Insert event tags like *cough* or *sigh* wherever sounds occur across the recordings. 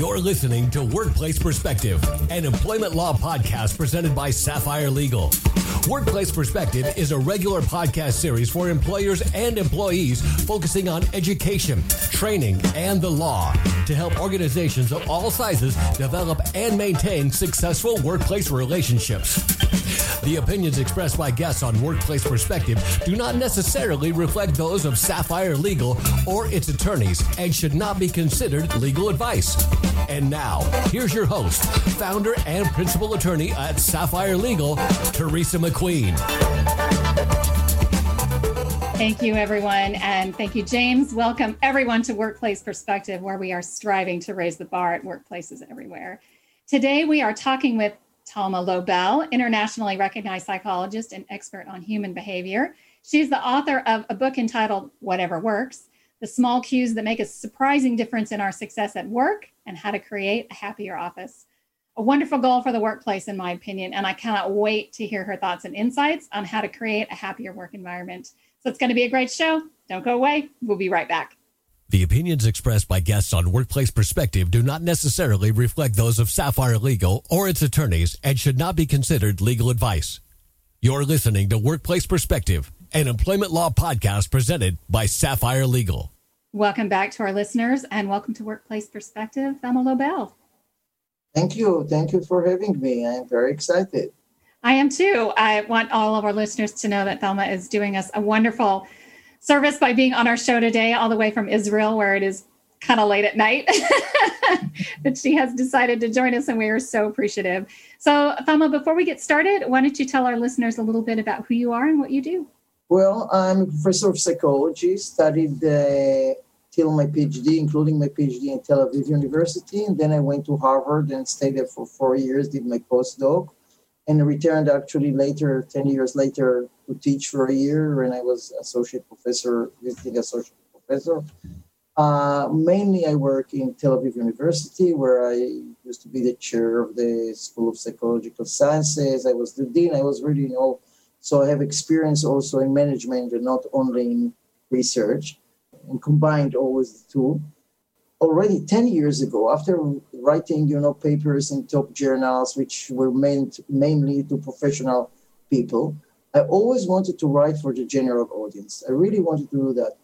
You're listening to Workplace Perspective, an employment law podcast presented by Sapphire Legal. Workplace Perspective is a regular podcast series for employers and employees focusing on education, training, and the law to help organizations of all sizes develop and maintain successful workplace relationships. The opinions expressed by guests on Workplace Perspective do not necessarily reflect those of Sapphire Legal or its attorneys and should not be considered legal advice. And now, here's your host, founder and principal attorney at Sapphire Legal, Teresa McQueen. Thank you, everyone. And thank you, James. Welcome, everyone, to Workplace Perspective, where we are striving to raise the bar at workplaces everywhere. Today, we are talking with Thalma Lobel, internationally recognized psychologist and expert on human behavior. She's the author of a book entitled Whatever Works The Small Cues That Make a Surprising Difference in Our Success at Work and How to Create a Happier Office. A wonderful goal for the workplace, in my opinion, and I cannot wait to hear her thoughts and insights on how to create a happier work environment. So it's going to be a great show. Don't go away. We'll be right back. The opinions expressed by guests on Workplace Perspective do not necessarily reflect those of Sapphire Legal or its attorneys and should not be considered legal advice. You're listening to Workplace Perspective, an employment law podcast presented by Sapphire Legal. Welcome back to our listeners and welcome to Workplace Perspective, Thalma Lobel. Thank you. Thank you for having me. I'm very excited. I am too. I want all of our listeners to know that Thalma is doing us a wonderful service by being on our show today, all the way from Israel, where it is kind of late at night. *laughs* but she has decided to join us, and we are so appreciative. So, Thalma, before we get started, why don't you tell our listeners a little bit about who you are and what you do? Well, I'm a professor of psychology, studied uh, till my PhD, including my PhD in Tel Aviv University. And then I went to Harvard and stayed there for four years, did my postdoc, and returned actually later, 10 years later, to teach for a year. And I was associate professor, visiting associate professor. Uh, mainly, I work in Tel Aviv University, where I used to be the chair of the School of Psychological Sciences. I was the dean. I was really, you know, so I have experience also in management and not only in research, and combined always the two. Already 10 years ago, after writing, you know, papers in top journals, which were meant mainly to professional people, I always wanted to write for the general audience. I really wanted to do that.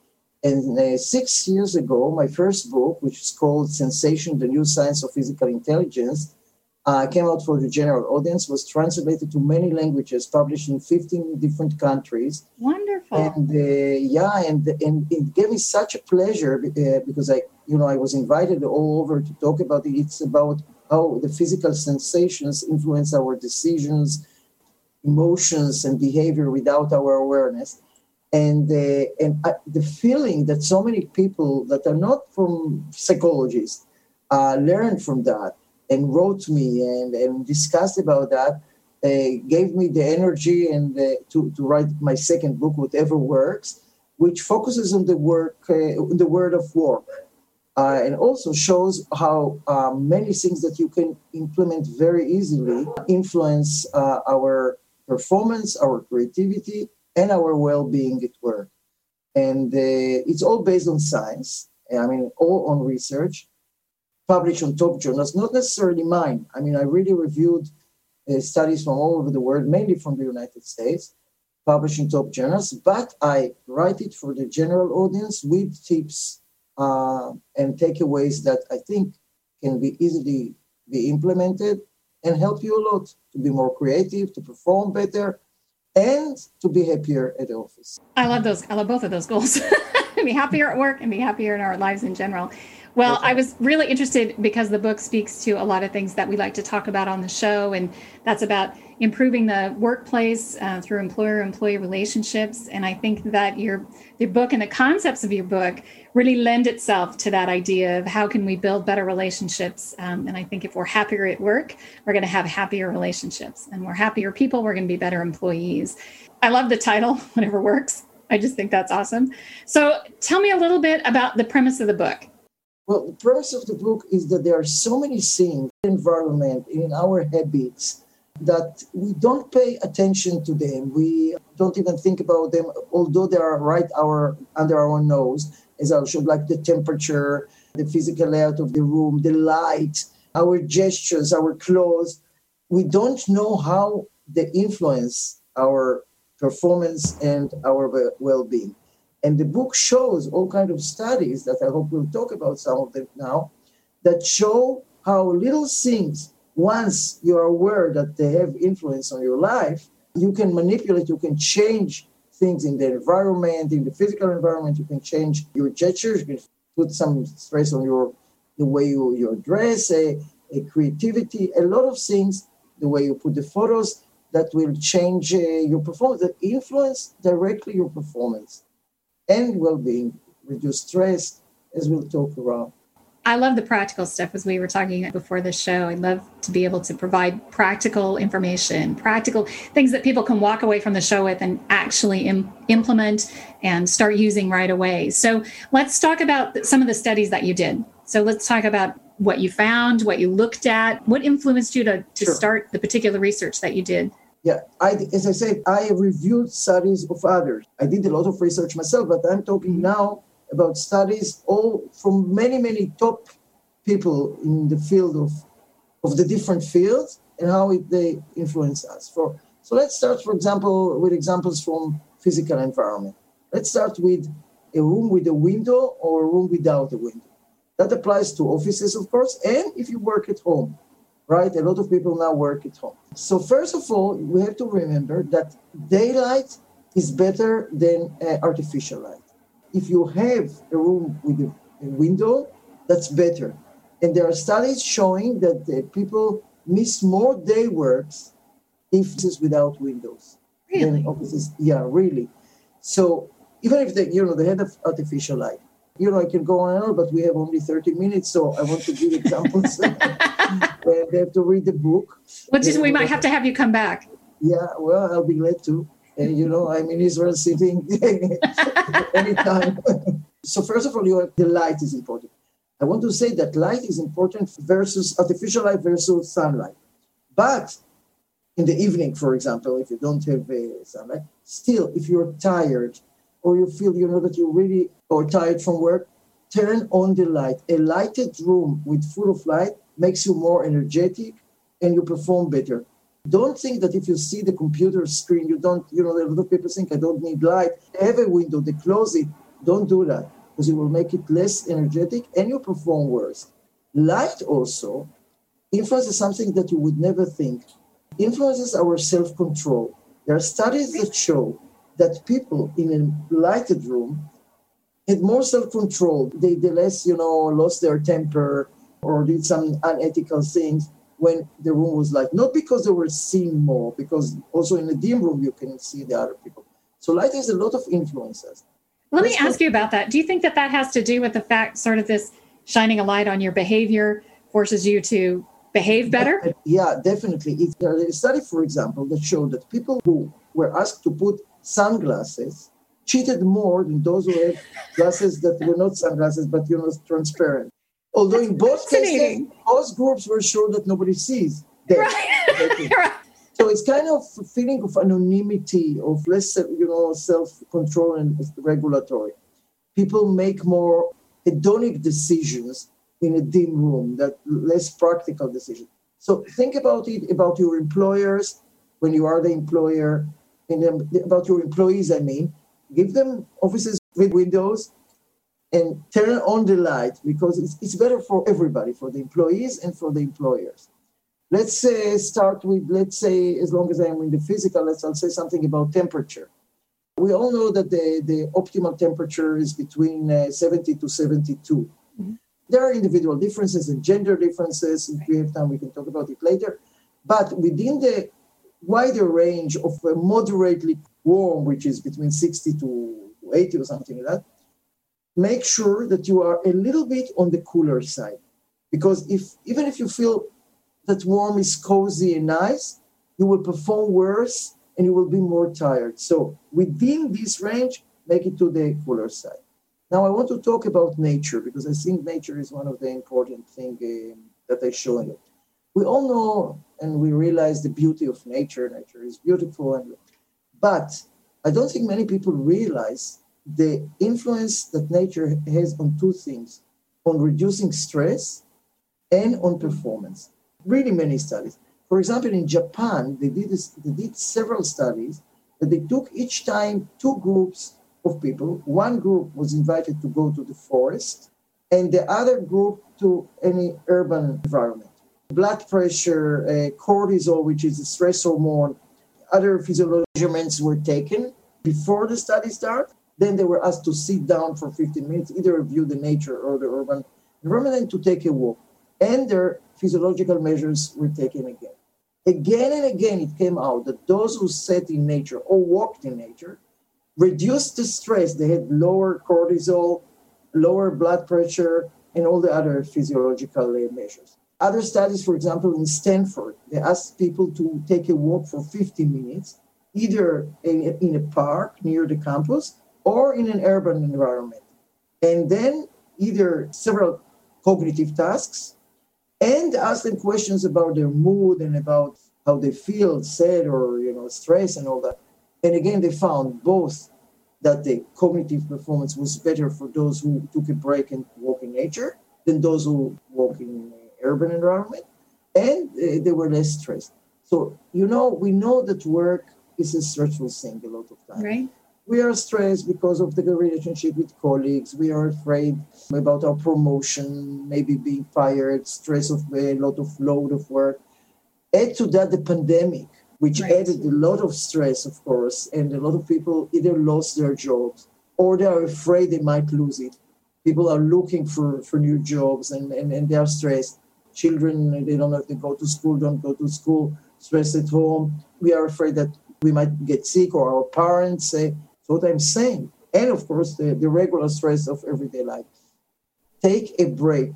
And uh, six years ago, my first book, which is called Sensation, the New Science of Physical Intelligence, uh, came out for the general audience, was translated to many languages, published in 15 different countries. Wonderful. And uh, yeah, and, and it gave me such a pleasure uh, because I, you know, I was invited all over to talk about it. It's about how the physical sensations influence our decisions, emotions, and behavior without our awareness. And, uh, and uh, the feeling that so many people that are not from psychologists uh, learn from that and wrote me and, and discussed about that uh, gave me the energy and to, to write my second book whatever works which focuses on the work uh, the word of work uh, and also shows how uh, many things that you can implement very easily influence uh, our performance our creativity and our well-being at work and it's all based on science i mean all on research published on top journals, not necessarily mine. I mean, I really reviewed uh, studies from all over the world, mainly from the United States, published in top journals, but I write it for the general audience with tips uh, and takeaways that I think can be easily be implemented and help you a lot to be more creative, to perform better, and to be happier at the office. I love those. I love both of those goals. *laughs* be happier at work and be happier in our lives in general. Well, I was really interested because the book speaks to a lot of things that we like to talk about on the show, and that's about improving the workplace uh, through employer-employee relationships. And I think that your your book and the concepts of your book really lend itself to that idea of how can we build better relationships. Um, and I think if we're happier at work, we're going to have happier relationships, and we're happier people, we're going to be better employees. I love the title, *laughs* whatever works. I just think that's awesome. So, tell me a little bit about the premise of the book. Well, the premise of the book is that there are so many things in environment, in our habits, that we don't pay attention to them. We don't even think about them, although they are right our under our nose, as I should like the temperature, the physical layout of the room, the light, our gestures, our clothes. We don't know how they influence our performance and our well-being. And the book shows all kind of studies that I hope we'll talk about some of them now that show how little things, once you are aware that they have influence on your life, you can manipulate, you can change things in the environment, in the physical environment, you can change your gestures, you can put some stress on your the way you, you dress, a, a creativity, a lot of things, the way you put the photos that will change uh, your performance, that influence directly your performance and well-being, reduce stress, as we'll talk about. I love the practical stuff as we were talking before the show. I love to be able to provide practical information, practical things that people can walk away from the show with and actually Im- implement and start using right away. So let's talk about some of the studies that you did. So let's talk about what you found, what you looked at, what influenced you to, to sure. start the particular research that you did. Yeah, I, as I said, I reviewed studies of others. I did a lot of research myself, but I'm talking now about studies all from many, many top people in the field of, of the different fields and how it, they influence us. For, so let's start, for example, with examples from physical environment. Let's start with a room with a window or a room without a window. That applies to offices, of course, and if you work at home, right? A lot of people now work at home. So, first of all, we have to remember that daylight is better than uh, artificial light if you have a room with a, a window, that's better. And there are studies showing that uh, people miss more day works if it's without windows. Really? offices, yeah, really. So even if they, you know, they have artificial light, you know, I can go on and on, but we have only 30 minutes, so I want to give examples. *laughs* *laughs* they have to read the book. Well, just, we might have to have you come back. Yeah, well, I'll be glad to. And, you know, I'm in Israel sitting *laughs* anytime. *laughs* so first of all, you the light is important. I want to say that light is important versus artificial light versus sunlight. But in the evening, for example, if you don't have uh, sunlight, still, if you're tired or you feel, you know, that you're really or tired from work, turn on the light. A lighted room with full of light makes you more energetic and you perform better. Don't think that if you see the computer screen, you don't, you know, a lot of people think I don't need light. Have a window, they close it. Don't do that because it will make it less energetic and you perform worse. Light also influences something that you would never think. Influences our self-control. There are studies that show that people in a lighted room had more self-control. They, they less, you know, lost their temper or did some unethical things when the room was light. Not because they were seeing more, because also in a dim room you can see the other people. So light has a lot of influences. Let me ask you about that. Do you think that that has to do with the fact, sort of this shining a light on your behavior forces you to behave better? Uh, yeah, definitely. If there is a study, for example, that showed that people who were asked to put sunglasses cheated more than those who had glasses that were not sunglasses but you know transparent. Although in both cases, both groups were sure that nobody sees them. Right. *laughs* right. So it's kind of a feeling of anonymity, of less, you know, self-control and regulatory. People make more hedonic decisions in a dim room, that less practical decisions. So think about it about your employers when you are the employer, and about your employees. I mean, give them offices with windows and turn on the light because it's, it's better for everybody, for the employees and for the employers. Let's say start with, let's say, as long as I'm in the physical, let's I'll say something about temperature. We all know that the, the optimal temperature is between uh, 70 to 72. Mm-hmm. There are individual differences and gender differences. If we have time, we can talk about it later. But within the wider range of uh, moderately warm, which is between 60 to 80 or something like that, make sure that you are a little bit on the cooler side. Because if even if you feel that warm is cozy and nice, you will perform worse and you will be more tired. So within this range, make it to the cooler side. Now I want to talk about nature because I think nature is one of the important things uh, that I show it. We all know and we realize the beauty of nature. Nature is beautiful, and, but I don't think many people realize the influence that nature has on two things on reducing stress and on performance. Really many studies. For example, in Japan, they did, this, they did several studies that they took each time two groups of people. One group was invited to go to the forest, and the other group to any urban environment. Blood pressure, uh, cortisol, which is a stress hormone, other physiological measurements were taken before the study started. Then they were asked to sit down for 15 minutes, either view the nature or the urban environment, to take a walk. And their physiological measures were taken again. Again and again, it came out that those who sat in nature or walked in nature reduced the stress. They had lower cortisol, lower blood pressure, and all the other physiological measures. Other studies, for example, in Stanford, they asked people to take a walk for 50 minutes, either in a park near the campus or in an urban environment. And then either several cognitive tasks and ask them questions about their mood and about how they feel, sad or you know, stress and all that. And again, they found both that the cognitive performance was better for those who took a break and walk in nature than those who walk in an urban environment, and uh, they were less stressed. So you know, we know that work is a stressful thing a lot of times. Right. We are stressed because of the relationship with colleagues. We are afraid about our promotion, maybe being fired, stress of a lot of load of work. Add to that the pandemic which right. added a lot of stress, of course, and a lot of people either lost their jobs or they are afraid they might lose it. People are looking for, for new jobs and, and, and they are stressed. Children, they don't know if they go to school, don't go to school, stress at home. We are afraid that we might get sick or our parents say, that's what I'm saying. And of course, the, the regular stress of everyday life. Take a break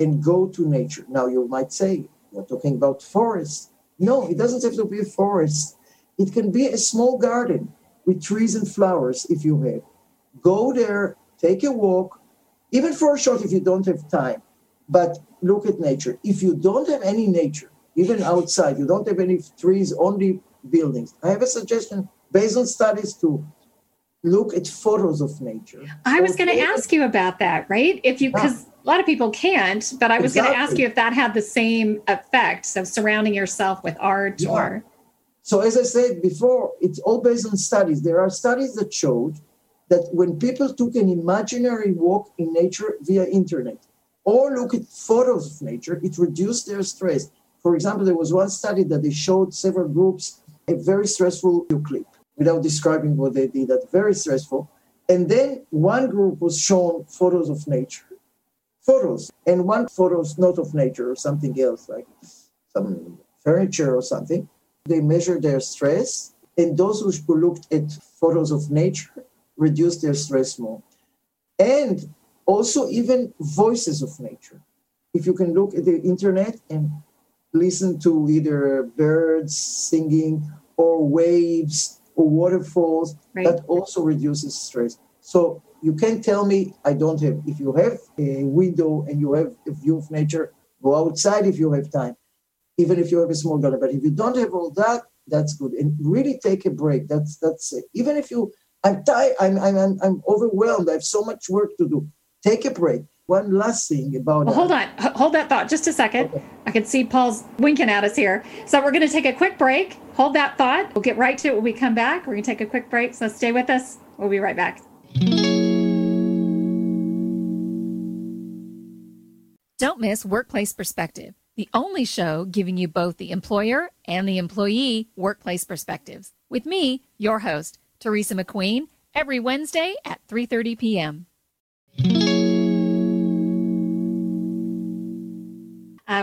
and go to nature. Now, you might say, we're talking about forests no, it doesn't have to be a forest. It can be a small garden with trees and flowers if you have. Go there, take a walk, even for a short if you don't have time, but look at nature. If you don't have any nature, even outside, you don't have any trees, only buildings. I have a suggestion based on studies to look at photos of nature. I was going to ask you about that, right? If you, because a lot of people can't, but I was exactly. going to ask you if that had the same effect of surrounding yourself with art yeah. or. So, as I said before, it's all based on studies. There are studies that showed that when people took an imaginary walk in nature via internet or look at photos of nature, it reduced their stress. For example, there was one study that they showed several groups a very stressful clip without describing what they did, that very stressful. And then one group was shown photos of nature photos, and one photos not of nature or something else, like some furniture or something. They measured their stress, and those who looked at photos of nature reduced their stress more. And also, even voices of nature. If you can look at the internet and listen to either birds singing or waves or waterfalls, right. that also reduces stress. So you can't tell me I don't have. If you have a window and you have a view of nature, go outside if you have time, even if you have a small garden. But if you don't have all that, that's good. And really take a break. That's that's it. Even if you, I'm tired, I'm I'm I'm overwhelmed. I have so much work to do. Take a break. One last thing about. Well, hold on, hold that thought just a second. Okay. I can see Paul's winking at us here. So we're going to take a quick break. Hold that thought. We'll get right to it when we come back. We're going to take a quick break. So stay with us. We'll be right back. Don't miss Workplace Perspective, the only show giving you both the employer and the employee workplace perspectives. With me, your host, Teresa McQueen, every Wednesday at 3:30 p.m.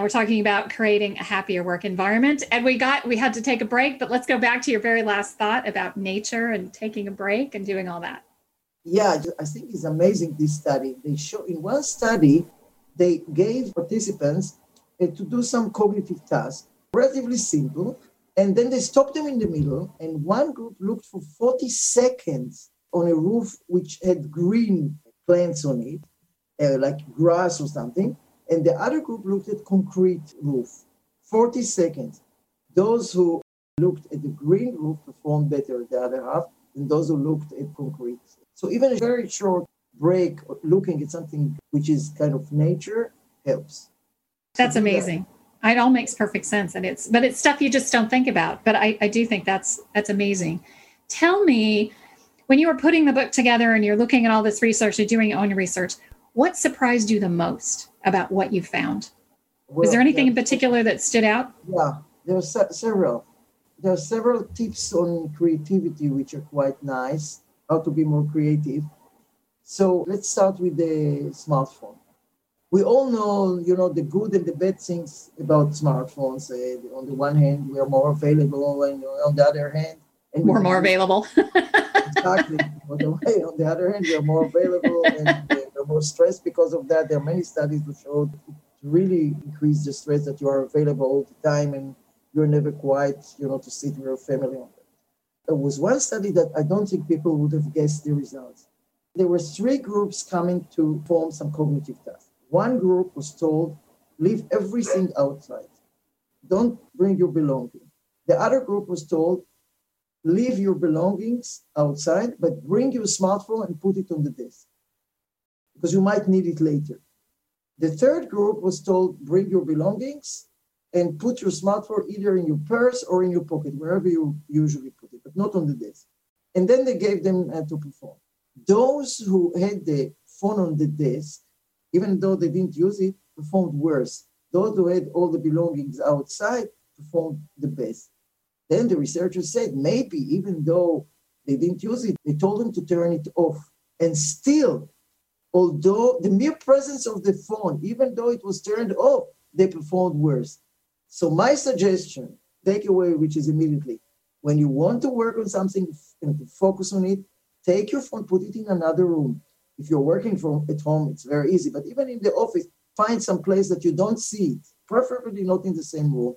we're talking about creating a happier work environment, and we got we had to take a break, but let's go back to your very last thought about nature and taking a break and doing all that. Yeah, I think it's amazing. This study they show in one study they gave participants uh, to do some cognitive tasks, relatively simple, and then they stopped them in the middle, and one group looked for 40 seconds on a roof which had green plants on it, uh, like grass or something, and the other group looked at concrete roof. 40 seconds. Those who looked at the green roof performed better the other half than those who looked at concrete. So even a very short break, looking at something which is kind of nature helps. That's amazing. It all makes perfect sense, and it's but it's stuff you just don't think about. But I, I do think that's that's amazing. Tell me, when you were putting the book together and you're looking at all this research, you're doing your own research. What surprised you the most about what you found? Well, Was there anything in particular that stood out? Yeah, there are se- several. There are several tips on creativity which are quite nice. How to be more creative. So let's start with the smartphone we all know, you know, the good and the bad things about smartphones. Uh, on the one hand, we are more available, and on the other hand, and we're more available. *laughs* exactly. on the on the other hand, we are more available and we're more stressed because of that. There are many studies that show it really increase the stress that you are available all the time and you're never quite, you know, to sit with your family on. There was one study that I don't think people would have guessed the results. There were three groups coming to form some cognitive tasks one group was told, leave everything outside. Don't bring your belongings. The other group was told, leave your belongings outside, but bring your smartphone and put it on the desk because you might need it later. The third group was told, bring your belongings and put your smartphone either in your purse or in your pocket, wherever you usually put it, but not on the desk. And then they gave them uh, to perform. Those who had the phone on the desk even though they didn't use it, performed worse. Those who had all the belongings outside performed the best. Then the researchers said maybe even though they didn't use it, they told them to turn it off. And still, although the mere presence of the phone, even though it was turned off, they performed worse. So my suggestion, takeaway, which is immediately, when you want to work on something and to focus on it, take your phone, put it in another room. If you're working from at home, it's very easy. But even in the office, find some place that you don't see it, preferably not in the same room.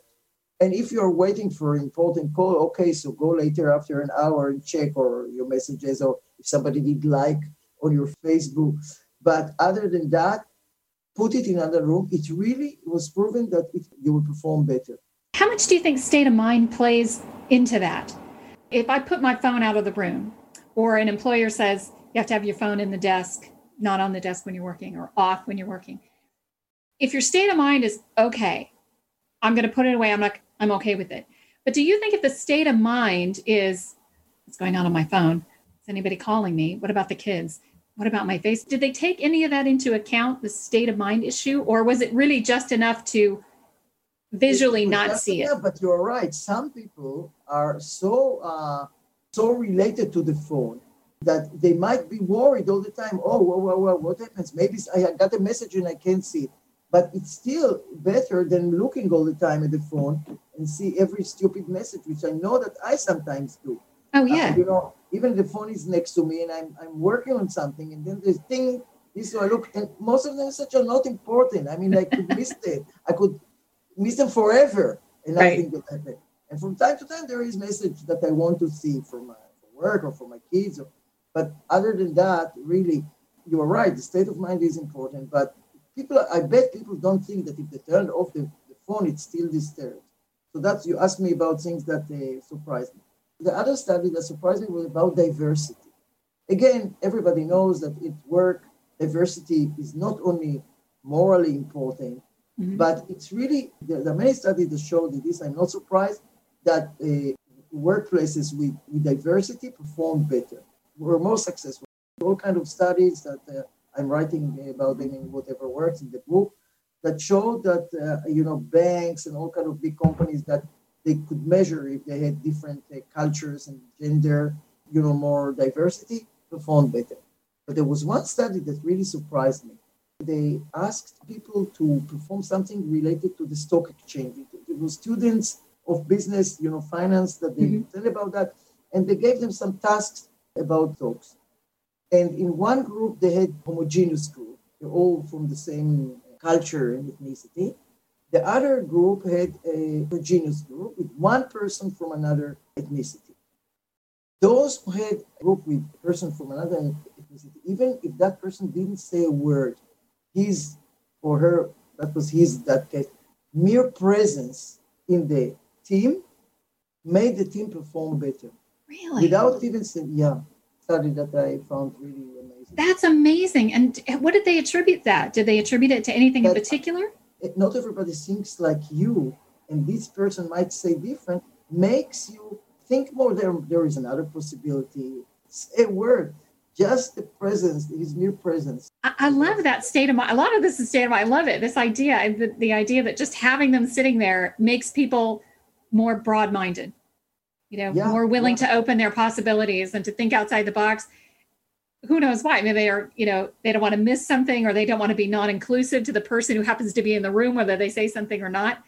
And if you're waiting for an important call, okay, so go later after an hour and check or your messages or if somebody did like on your Facebook. But other than that, put it in another room. It really was proven that it, you will perform better. How much do you think state of mind plays into that? If I put my phone out of the room, or an employer says, you have to have your phone in the desk, not on the desk when you're working or off when you're working. If your state of mind is okay, I'm going to put it away. I'm not, I'm okay with it. But do you think if the state of mind is what's going on on my phone? Is anybody calling me? What about the kids? What about my face? Did they take any of that into account, the state of mind issue, or was it really just enough to visually not see it? But you're right. Some people are so uh, so related to the phone that they might be worried all the time. Oh, whoa, whoa, whoa, what happens? Maybe I got a message and I can't see it. But it's still better than looking all the time at the phone and see every stupid message, which I know that I sometimes do. Oh yeah. Uh, you know, even the phone is next to me and I'm I'm working on something, and then the thing is so I look, and most of them such are not important. I mean, I could miss *laughs* it. I could miss them forever, and right. nothing will happen. And from time to time, there is message that I want to see for my for work or for my kids or but other than that, really, you are right. The state of mind is important. But people, I bet people don't think that if they turn off the, the phone, it's still disturbed. So that's you asked me about things that uh, surprised me. The other study that surprised me was about diversity. Again, everybody knows that at work, diversity is not only morally important, mm-hmm. but it's really there, are many studies that show that this. I'm not surprised that uh, workplaces with, with diversity perform better were more successful. All kind of studies that uh, I'm writing about them in whatever works in the book that showed that uh, you know banks and all kind of big companies that they could measure if they had different uh, cultures and gender, you know, more diversity, performed better. But there was one study that really surprised me. They asked people to perform something related to the stock exchange. It was students of business, you know, finance that they mm-hmm. tell about that, and they gave them some tasks about dogs. And in one group, they had homogeneous group. They're all from the same culture and ethnicity. The other group had a homogeneous group with one person from another ethnicity. Those who had a group with a person from another ethnicity, even if that person didn't say a word, his or her, that was his, that case, mere presence in the team made the team perform better. Really? Without even saying, yeah. study that I found really amazing. That's amazing. And what did they attribute that? Did they attribute it to anything that, in particular? Not everybody thinks like you, and this person might say different, makes you think more. There, there is another possibility. Say a word, just the presence, his mere presence. I, love that state of mind. A lot of this is state of mind. I love it. This idea, the, the idea that just having them sitting there makes people more broad-minded you know, yeah, more willing yeah. to open their possibilities and to think outside the box. Who knows why? Maybe they are, you know, they don't want to miss something or they don't want to be non-inclusive to the person who happens to be in the room, whether they say something or not.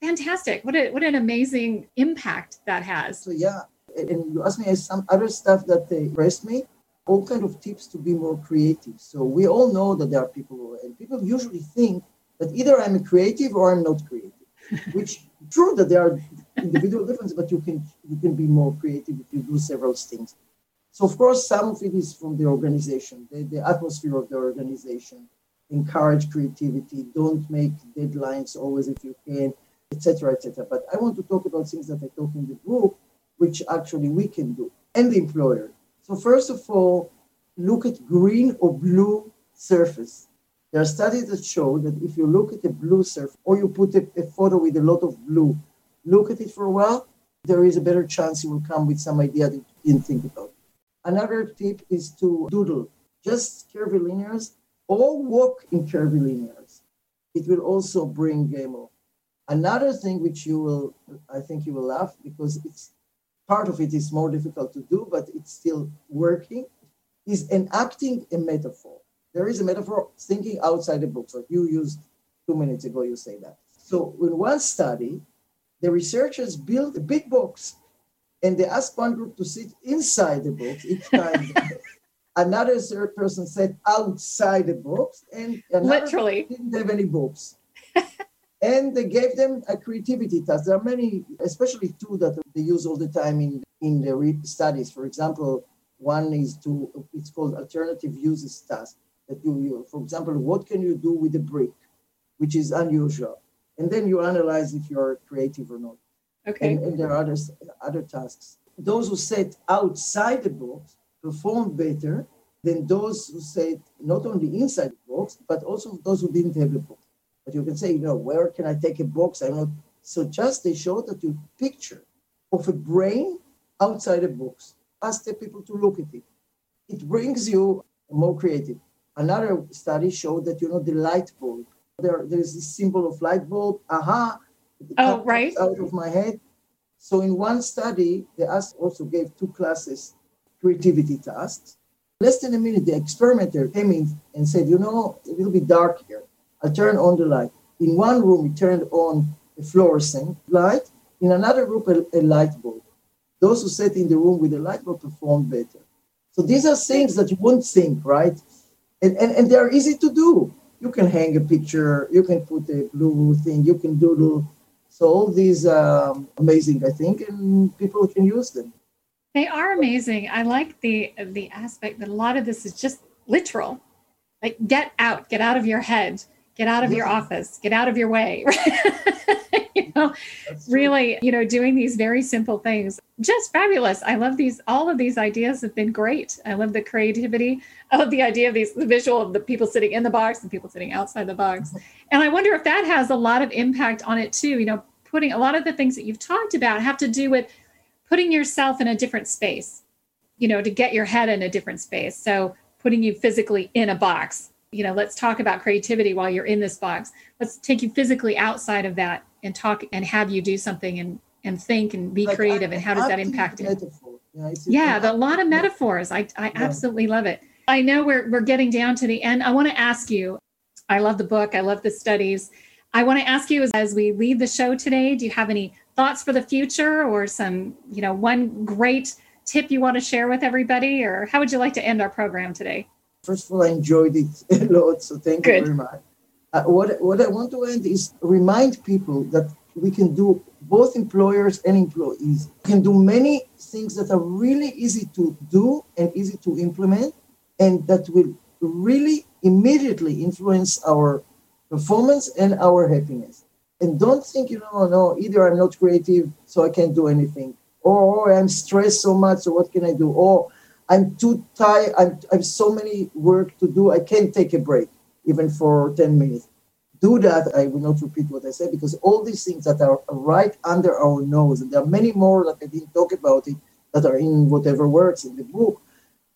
Fantastic. What a, what an amazing impact that has. So yeah. And you asked me some other stuff that they impressed me, all kind of tips to be more creative. So we all know that there are people who, and people usually think that either I'm a creative or I'm not creative, *laughs* which true that there are individual differences, but you can you can be more creative if you do several things. So of course, some of it is from the organization, the, the atmosphere of the organization. Encourage creativity. Don't make deadlines always if you can, etc., etc. But I want to talk about things that I talk in the book, which actually we can do, and the employer. So first of all, look at green or blue surface. There are studies that show that if you look at a blue surface or you put a, a photo with a lot of blue, look at it for a while, there is a better chance you will come with some idea that you didn't think about. Another tip is to doodle, just curvilinears or walk in curvilinears. It will also bring more. Another thing which you will, I think you will laugh because it's part of it is more difficult to do, but it's still working, is enacting a metaphor. There is a metaphor thinking outside the box, like you used two minutes ago, you say that. So in one study, the researchers built a big box and they asked one group to sit inside the box each time. *laughs* another third person sat outside the box and literally didn't have any books. *laughs* and they gave them a creativity task. There are many, especially two that they use all the time in, in the studies. For example, one is to, it's called alternative uses task. That you, you, for example, what can you do with a brick, which is unusual? and then you analyze if you're creative or not. Okay. And, and there are other, other tasks. Those who set outside the box performed better than those who said not only inside the box, but also those who didn't have a box. But you can say, you know, where can I take a box? I'm not. So just they show that you picture of a brain outside a box. Ask the people to look at it. It brings you more creative. Another study showed that you know the light bulb there, there's this symbol of light bulb. Aha. Oh, right. Out of my head. So in one study, they asked, also gave two classes creativity tasks. Less than a minute, the experimenter came in and said, you know, it will be dark here. I turn on the light. In one room, he turned on a fluorescent light. In another room, a, a light bulb. Those who sat in the room with the light bulb performed better. So these are things that you wouldn't think, right? And, and, and they're easy to do you can hang a picture, you can put a blue thing, you can doodle. So all these are um, amazing, I think, and people can use them. They are amazing. I like the the aspect that a lot of this is just literal. Like get out, get out of your head, get out of yeah. your office, get out of your way. *laughs* you know, really, you know, doing these very simple things. Just fabulous. I love these. All of these ideas have been great. I love the creativity. I love the idea of these, the visual of the people sitting in the box and people sitting outside the box. *laughs* And I wonder if that has a lot of impact on it too. You know, putting a lot of the things that you've talked about have to do with putting yourself in a different space, you know, to get your head in a different space. So putting you physically in a box. You know, let's talk about creativity while you're in this box. Let's take you physically outside of that and talk and have you do something and and think and be like creative I, and how does that impact it? Yeah, yeah the, a lot of metaphors. I, I yeah. absolutely love it. I know we're we're getting down to the end. I want to ask you. I love the book. I love the studies. I want to ask you as, we leave the show today, do you have any thoughts for the future or some, you know, one great tip you want to share with everybody or how would you like to end our program today? First of all, I enjoyed it *laughs* a lot, so thank Good. you very much. Uh, what, what I want to end is remind people that we can do both employers and employees we can do many things that are really easy to do and easy to implement and that will really immediately influence our performance and our happiness and don't think you know no either i'm not creative so i can't do anything or, or i'm stressed so much so what can i do or I'm too tired. I'm, I have so many work to do. I can't take a break, even for 10 minutes. Do that. I will not repeat what I said because all these things that are right under our nose, and there are many more that I didn't talk about it that are in whatever works in the book.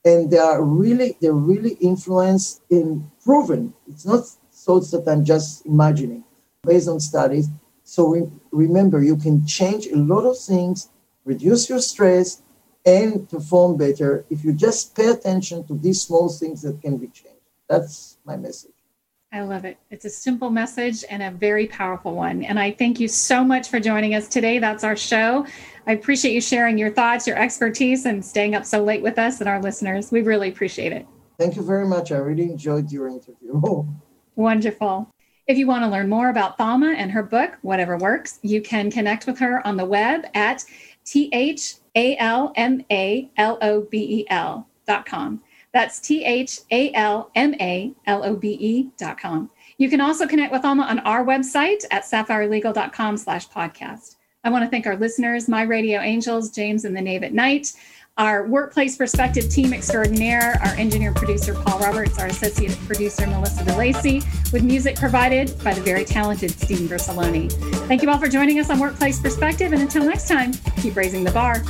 And they are really, they're really influenced in proven. It's not thoughts that I'm just imagining based on studies. So re- remember, you can change a lot of things, reduce your stress, and perform better if you just pay attention to these small things that can be changed. That's my message. I love it. It's a simple message and a very powerful one. And I thank you so much for joining us today. That's our show. I appreciate you sharing your thoughts, your expertise, and staying up so late with us and our listeners. We really appreciate it. Thank you very much. I really enjoyed your interview. *laughs* Wonderful. If you want to learn more about Thalma and her book, Whatever Works, you can connect with her on the web at T H A L M A L O B E L dot com. That's T H A L M A L O B E dot com. You can also connect with Thalma on our website at sapphirelegal.com slash podcast. I want to thank our listeners, my radio angels, James and the Knave at Night, our workplace perspective team extraordinaire, our engineer producer Paul Roberts, our associate producer Melissa DeLacy, with music provided by the very talented Steve Versaloni. Thank you all for joining us on Workplace Perspective, and until next time, keep raising the bar.